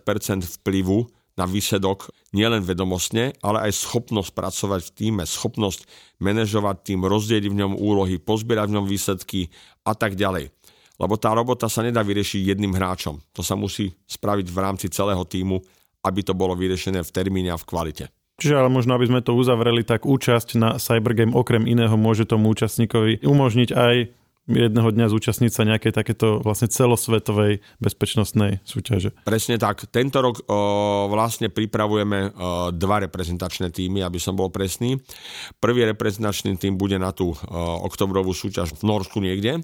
[SPEAKER 2] vplyvu na výsledok nielen vedomostne, ale aj schopnosť pracovať v týme, schopnosť manažovať tým, rozdieť v ňom úlohy, pozbierať v ňom výsledky a tak ďalej lebo tá robota sa nedá vyriešiť jedným hráčom. To sa musí spraviť v rámci celého týmu, aby to bolo vyriešené v termíne a v kvalite.
[SPEAKER 1] Čiže ale možno, aby sme to uzavreli, tak účasť na Cybergame okrem iného môže tomu účastníkovi umožniť aj jedného dňa zúčastniť sa nejakej takéto vlastne celosvetovej bezpečnostnej súťaže.
[SPEAKER 2] Presne tak. Tento rok o, vlastne pripravujeme o, dva reprezentačné týmy, aby som bol presný. Prvý reprezentačný tým bude na tú o, oktobrovú súťaž v Norsku niekde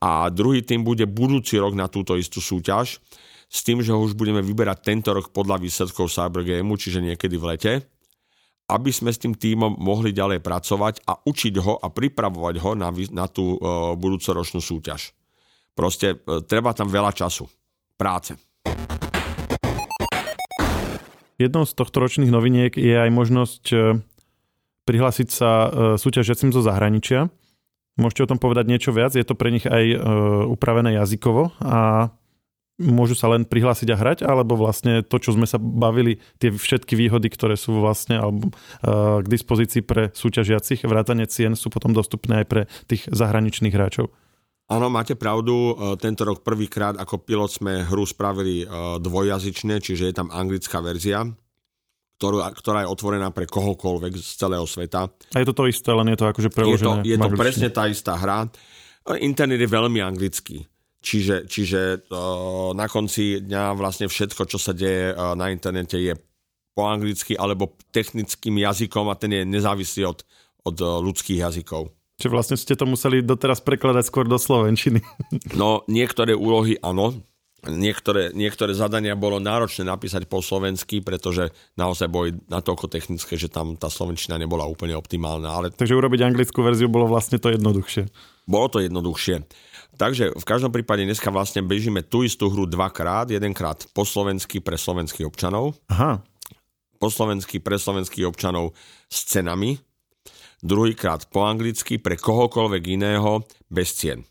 [SPEAKER 2] a druhý tým bude budúci rok na túto istú súťaž s tým, že ho už budeme vyberať tento rok podľa výsledkov Cybergameu, čiže niekedy v lete aby sme s tým týmom mohli ďalej pracovať a učiť ho a pripravovať ho na, na tú uh, budúcoročnú súťaž. Proste uh, treba tam veľa času, práce.
[SPEAKER 1] Jednou z tohto ročných noviniek je aj možnosť prihlásiť sa súťažiacim zo zahraničia. Môžete o tom povedať niečo viac? Je to pre nich aj upravené jazykovo a môžu sa len prihlásiť a hrať, alebo vlastne to, čo sme sa bavili, tie všetky výhody, ktoré sú vlastne alebo, uh, k dispozícii pre súťažiacich, vrátane cien sú potom dostupné aj pre tých zahraničných hráčov.
[SPEAKER 2] Áno, máte pravdu. E, tento rok prvýkrát ako pilot sme hru spravili e, dvojjazyčne, čiže je tam anglická verzia, ktorú, ktorá je otvorená pre kohokoľvek z celého sveta.
[SPEAKER 1] A je to to isté, len je to akože preložené.
[SPEAKER 2] Je to, je to presne tá istá hra. Internet je veľmi anglický. Čiže, čiže uh, na konci dňa vlastne všetko, čo sa deje uh, na internete je po anglicky alebo technickým jazykom a ten je nezávislý od, od uh, ľudských jazykov.
[SPEAKER 1] Čiže vlastne ste to museli doteraz prekladať skôr do slovenčiny.
[SPEAKER 2] No, niektoré úlohy áno, niektoré, niektoré zadania bolo náročné napísať po slovensky, pretože naozaj boli natoľko technické, že tam tá slovenčina nebola úplne optimálna. Ale...
[SPEAKER 1] Takže urobiť anglickú verziu bolo vlastne to jednoduchšie.
[SPEAKER 2] Bolo to jednoduchšie. Takže v každom prípade dneska vlastne bežíme tú istú hru dvakrát. Jedenkrát po slovensky pre slovenských občanov.
[SPEAKER 1] Aha.
[SPEAKER 2] Po slovensky pre slovenských občanov s cenami. Druhýkrát po anglicky pre kohokoľvek iného bez cien.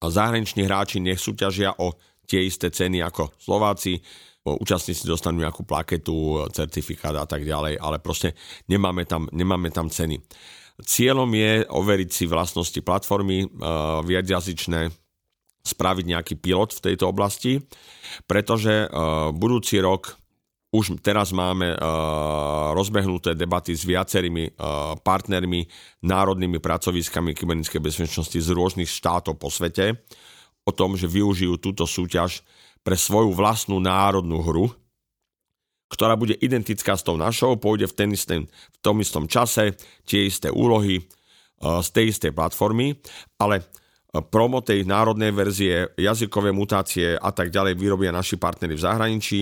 [SPEAKER 2] A zahraniční hráči nech súťažia o tie isté ceny ako Slováci, účastníci dostanú nejakú plaketu, certifikát a tak ďalej, ale proste nemáme tam, nemáme tam ceny. Cieľom je overiť si vlastnosti platformy, uh, viacjazyčné, spraviť nejaký pilot v tejto oblasti, pretože uh, budúci rok už teraz máme uh, rozbehnuté debaty s viacerými partnermi, národnými pracoviskami kybernetickej bezpečnosti z rôznych štátov po svete o tom, že využijú túto súťaž pre svoju vlastnú národnú hru, ktorá bude identická s tou našou, pôjde v, ten istém, v tom istom čase, tie isté úlohy, e, z tej istej platformy, ale e, promo tej národnej verzie, jazykové mutácie a tak ďalej vyrobia naši partnery v zahraničí.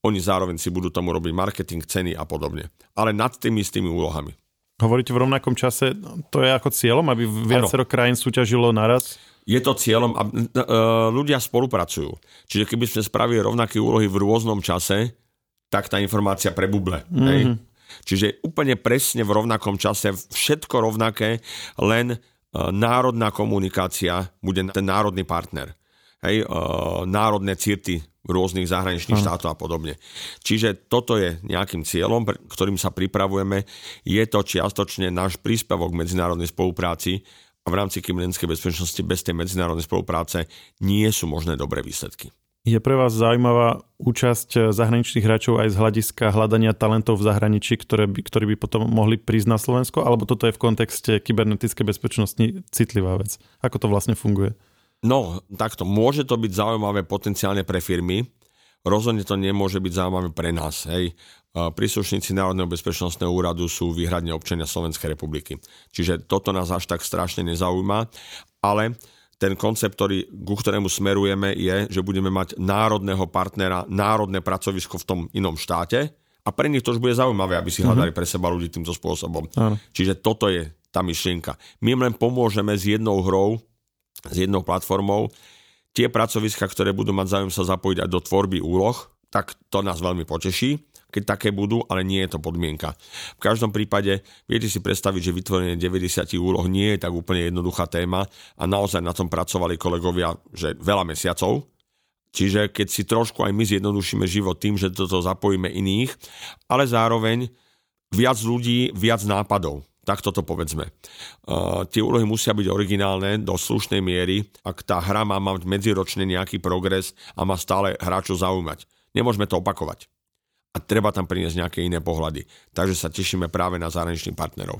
[SPEAKER 2] Oni zároveň si budú tomu robiť marketing, ceny a podobne. Ale nad tými istými úlohami.
[SPEAKER 1] Hovoríte v rovnakom čase, to je ako cieľom, aby viacero ano. krajín súťažilo naraz?
[SPEAKER 2] Je to cieľom a e, ľudia spolupracujú. Čiže keby sme spravili rovnaké úlohy v rôznom čase, tak tá informácia prebuble. Mm-hmm. Hej? Mhm. Čiže úplne presne v rovnakom čase, všetko rovnaké, len uh, národná komunikácia bude ten národný partner. Hej, uh, národné cirty rôznych zahraničných mm. štátov a podobne. Čiže toto je nejakým cieľom, ktorým sa pripravujeme. Je to čiastočne náš príspevok k medzinárodnej spolupráci a v rámci kybernetickej bezpečnosti bez tej medzinárodnej spolupráce nie sú možné dobré výsledky.
[SPEAKER 1] Je pre vás zaujímavá účasť zahraničných hráčov aj z hľadiska hľadania talentov v zahraničí, ktoré by, ktorí by potom mohli prísť na Slovensko? Alebo toto je v kontexte kybernetickej bezpečnosti citlivá vec? Ako to vlastne funguje?
[SPEAKER 2] No, takto. Môže to byť zaujímavé potenciálne pre firmy, rozhodne to nemôže byť zaujímavé pre nás. Hej. Príslušníci Národného bezpečnostného úradu sú výhradne občania Slovenskej republiky. Čiže toto nás až tak strašne nezaujíma, ale ten koncept, ktorý, ku ktorému smerujeme, je, že budeme mať národného partnera, národné pracovisko v tom inom štáte a pre nich to už bude zaujímavé, aby si hľadali pre seba ľudí týmto spôsobom. Áno. Čiže toto je tá myšlienka. My im len pomôžeme s jednou hrou, s jednou platformou. Tie pracoviska, ktoré budú mať záujem sa zapojiť aj do tvorby úloh, tak to nás veľmi poteší keď také budú, ale nie je to podmienka. V každom prípade viete si predstaviť, že vytvorenie 90 úloh nie je tak úplne jednoduchá téma a naozaj na tom pracovali kolegovia že veľa mesiacov. Čiže keď si trošku aj my zjednodušíme život tým, že toto zapojíme iných, ale zároveň viac ľudí, viac nápadov. Tak toto povedzme. Uh, tie úlohy musia byť originálne do slušnej miery, ak tá hra má mať medziročne nejaký progres a má stále hráčov zaujímať. Nemôžeme to opakovať a treba tam priniesť nejaké iné pohľady. Takže sa tešíme práve na zahraničných partnerov.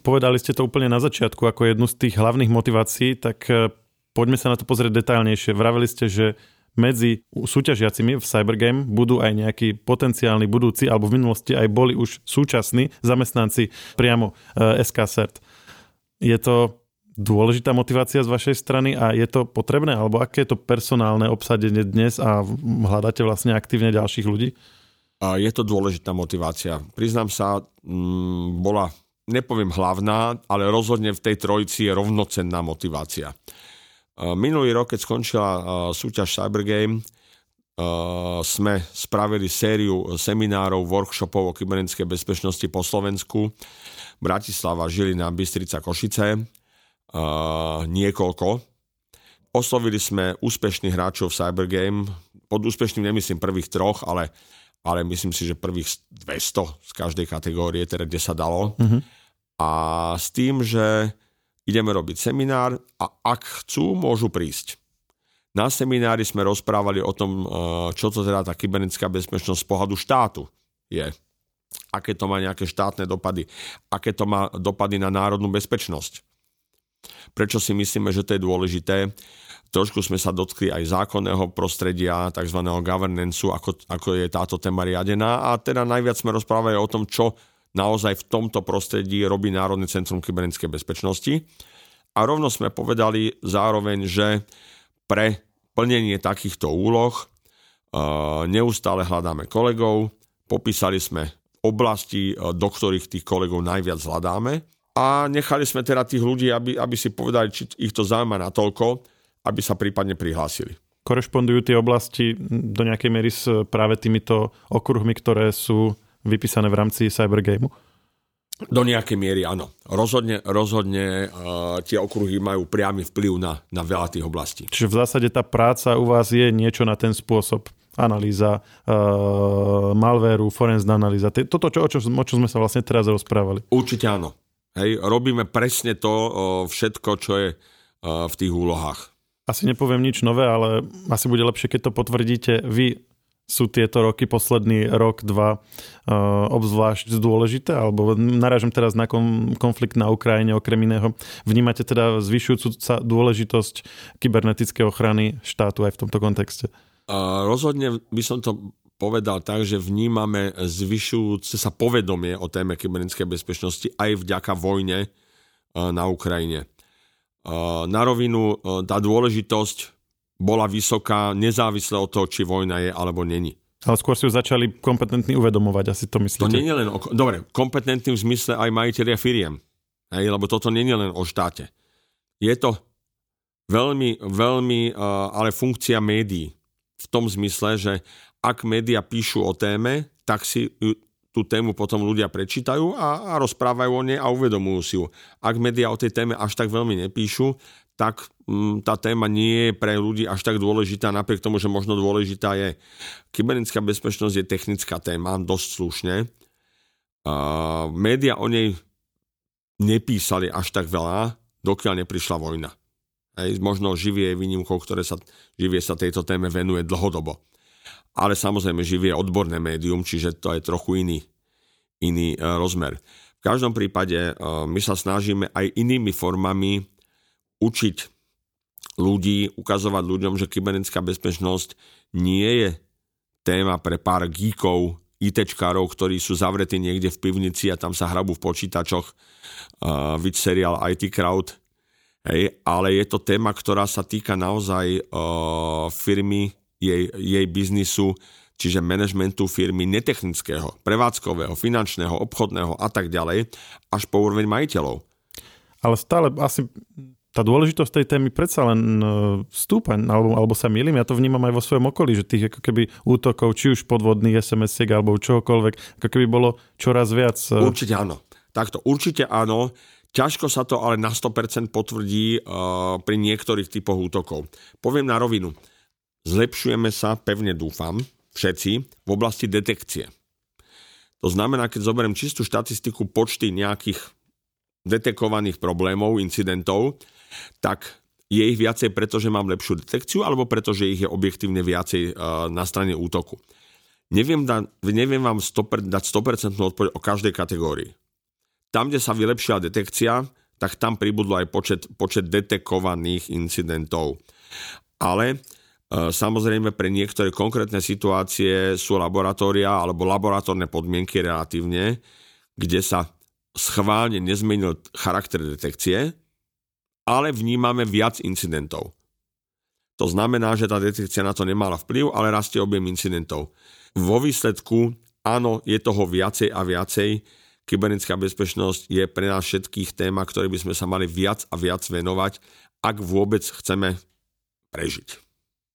[SPEAKER 1] Povedali ste to úplne na začiatku ako jednu z tých hlavných motivácií, tak e, poďme sa na to pozrieť detailnejšie. Vraveli ste, že medzi súťažiacimi v Cybergame budú aj nejakí potenciálni budúci, alebo v minulosti aj boli už súčasní zamestnanci priamo e, SKCERT. Je to dôležitá motivácia z vašej strany a je to potrebné? Alebo aké je to personálne obsadenie dnes a hľadáte vlastne aktívne ďalších ľudí?
[SPEAKER 2] Je to dôležitá motivácia. Priznám sa, mm, bola, nepoviem hlavná, ale rozhodne v tej trojici je rovnocenná motivácia. Minulý rok, keď skončila súťaž Cybergame, sme spravili sériu seminárov, workshopov o kybernetickej bezpečnosti po Slovensku. Bratislava, Žilina, Bystrica, Košice. Niekoľko. Oslovili sme úspešných hráčov v Cybergame. Pod úspešným nemyslím prvých troch, ale, ale myslím si, že prvých 200 z každej kategórie, teda kde sa dalo. Mm-hmm. A s tým, že ideme robiť seminár a ak chcú, môžu prísť. Na seminári sme rozprávali o tom, eh, čo to teda tá kybernetická bezpečnosť z pohľadu štátu je. Aké to má nejaké štátne dopady. Aké to má dopady na národnú bezpečnosť. Prečo si myslíme, že to je dôležité? Trošku sme sa dotkli aj zákonného prostredia, tzv. governance, ako, ako je táto téma riadená a teda najviac sme rozprávali o tom, čo naozaj v tomto prostredí robí Národné centrum kybernetickej bezpečnosti. A rovno sme povedali zároveň, že pre plnenie takýchto úloh neustále hľadáme kolegov, popísali sme oblasti, do ktorých tých kolegov najviac hľadáme a nechali sme teda tých ľudí, aby, aby si povedali, či ich to zaujíma natoľko, aby sa prípadne prihlásili.
[SPEAKER 1] Korešpondujú tie oblasti do nejakej miery s práve týmito okruhmi, ktoré sú vypísané v rámci Cybergameu?
[SPEAKER 2] Do nejakej miery áno. Rozhodne, rozhodne uh, tie okruhy majú priamy vplyv na, na veľa tých oblastí.
[SPEAKER 1] Čiže v zásade tá práca u vás je niečo na ten spôsob analýza uh, malvéru, forenzná analýza. Toto, čo, o, čo, o čo sme sa vlastne teraz rozprávali.
[SPEAKER 2] Určite áno. Hej, robíme presne to všetko, čo je v tých úlohách.
[SPEAKER 1] Asi nepoviem nič nové, ale asi bude lepšie, keď to potvrdíte vy sú tieto roky, posledný rok, dva, obzvlášť dôležité? Alebo narážam teraz na konflikt na Ukrajine okrem iného. Vnímate teda zvyšujúcu sa dôležitosť kybernetickej ochrany štátu aj v tomto kontexte?
[SPEAKER 2] Rozhodne by som to povedal tak, že vnímame zvyšujúce sa povedomie o téme kybernetickej bezpečnosti aj vďaka vojne uh, na Ukrajine. Uh, na rovinu tá dôležitosť bola vysoká, nezávisle od toho, či vojna je alebo není.
[SPEAKER 1] Ale skôr si ju začali kompetentní uvedomovať, asi to myslíte?
[SPEAKER 2] To nie je len o... Dobre, kompetentný v zmysle aj majiteľia firiem. Hej, lebo toto nie je len o štáte. Je to veľmi, veľmi, ale funkcia médií. V tom zmysle, že ak médiá píšu o téme, tak si tú tému potom ľudia prečítajú a, a rozprávajú o nej a uvedomujú si ju. Ak médiá o tej téme až tak veľmi nepíšu, tak mm, tá téma nie je pre ľudí až tak dôležitá, napriek tomu, že možno dôležitá je. Kybernetická bezpečnosť je technická téma, dosť slušne. Uh, média o nej nepísali až tak veľa, dokiaľ neprišla vojna. Hej, možno živie je výnimkou, ktoré sa, živie sa tejto téme venuje dlhodobo. Ale samozrejme živie odborné médium, čiže to je trochu iný, iný uh, rozmer. V každom prípade uh, my sa snažíme aj inými formami učiť ľudí, ukazovať ľuďom, že kybernetická bezpečnosť nie je téma pre pár geekov, ITčkárov, ktorí sú zavretí niekde v pivnici a tam sa hrabú v počítačoch, uh, vid seriál IT Crowd, hej, ale je to téma, ktorá sa týka naozaj uh, firmy, jej, jej biznisu, čiže manažmentu firmy netechnického, prevádzkového, finančného, obchodného a tak ďalej, až po úroveň majiteľov.
[SPEAKER 1] Ale stále asi tá dôležitosť tej témy predsa len e, stúpa, alebo, alebo sa milím, ja to vnímam aj vo svojom okolí, že tých ako keby útokov, či už podvodných SMS-iek alebo čohokoľvek, ako keby bolo čoraz viac.
[SPEAKER 2] E, určite áno. Takto, určite áno. Ťažko sa to ale na 100% potvrdí uh, pri niektorých typoch útokov. Poviem na rovinu. Zlepšujeme sa, pevne dúfam, všetci v oblasti detekcie. To znamená, keď zoberiem čistú štatistiku počty nejakých detekovaných problémov, incidentov, tak je ich viacej, pretože mám lepšiu detekciu, alebo pretože ich je objektívne viacej uh, na strane útoku. Neviem, da, neviem vám 100, dať 100% odpoveď o každej kategórii. Tam, kde sa vylepšila detekcia, tak tam pribudlo aj počet, počet detekovaných incidentov. Ale samozrejme pre niektoré konkrétne situácie sú laboratória alebo laboratórne podmienky relatívne, kde sa schválne nezmenil charakter detekcie, ale vnímame viac incidentov. To znamená, že tá detekcia na to nemala vplyv, ale rastie objem incidentov. Vo výsledku áno, je toho viacej a viacej. Kybernetická bezpečnosť je pre nás všetkých téma, ktoré by sme sa mali viac a viac venovať, ak vôbec chceme prežiť.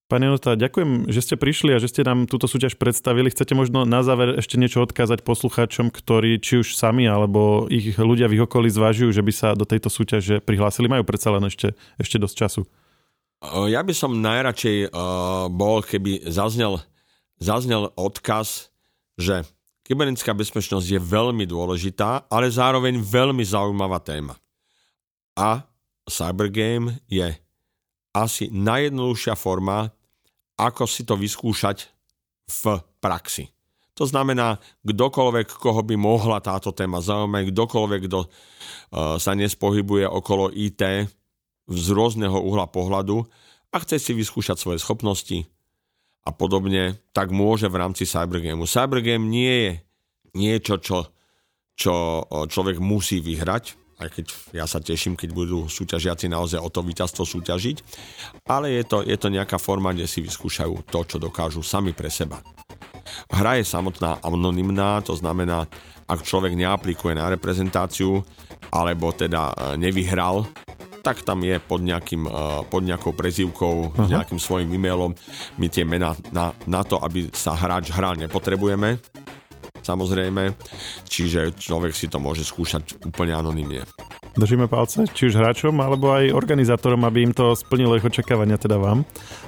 [SPEAKER 1] Pane Nota, ďakujem, že ste prišli a že ste nám túto súťaž predstavili. Chcete možno na záver ešte niečo odkázať poslucháčom, ktorí či už sami alebo ich ľudia v ich okolí zvažujú, že by sa do tejto súťaže prihlásili? Majú predsa len ešte, ešte dosť času.
[SPEAKER 2] Ja by som najradšej bol, keby zaznel, zaznel odkaz, že kybernetická bezpečnosť je veľmi dôležitá, ale zároveň veľmi zaujímavá téma. A Cybergame je asi najjednoduchšia forma, ako si to vyskúšať v praxi. To znamená, kdokoľvek, koho by mohla táto téma zaujímať, kdokoľvek, kto uh, sa nespohybuje okolo IT z rôzneho uhla pohľadu a chce si vyskúšať svoje schopnosti a podobne, tak môže v rámci Cybergameu. Cybergame nie je niečo, čo, čo človek musí vyhrať, aj keď ja sa teším, keď budú súťažiaci naozaj o to víťazstvo súťažiť, ale je to, je to nejaká forma, kde si vyskúšajú to, čo dokážu sami pre seba. Hra je samotná anonymná, to znamená, ak človek neaplikuje na reprezentáciu, alebo teda e, nevyhral, tak tam je pod, nejakým, e, pod nejakou prezývkou, uh-huh. nejakým svojim e-mailom. My tie mená na, na to, aby sa hráč hral, nepotrebujeme samozrejme, čiže človek si to môže skúšať úplne anonymne.
[SPEAKER 1] Držíme palce, či už hráčom, alebo aj organizátorom, aby im to splnilo ich očakávania, teda vám.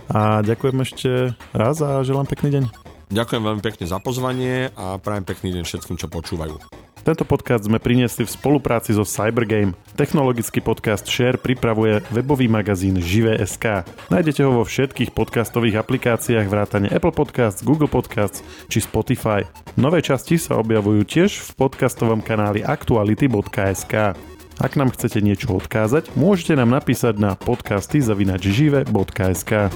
[SPEAKER 1] A ďakujem ešte raz a želám pekný deň.
[SPEAKER 2] Ďakujem veľmi pekne za pozvanie a prajem pekný deň všetkým, čo počúvajú.
[SPEAKER 1] Tento podcast sme priniesli v spolupráci so Cybergame. Technologický podcast Share pripravuje webový magazín Živé.sk. Nájdete ho vo všetkých podcastových aplikáciách vrátane Apple Podcasts, Google Podcasts či Spotify. Nové časti sa objavujú tiež v podcastovom kanáli aktuality.sk. Ak nám chcete niečo odkázať, môžete nám napísať na podcasty zavinačžive.sk.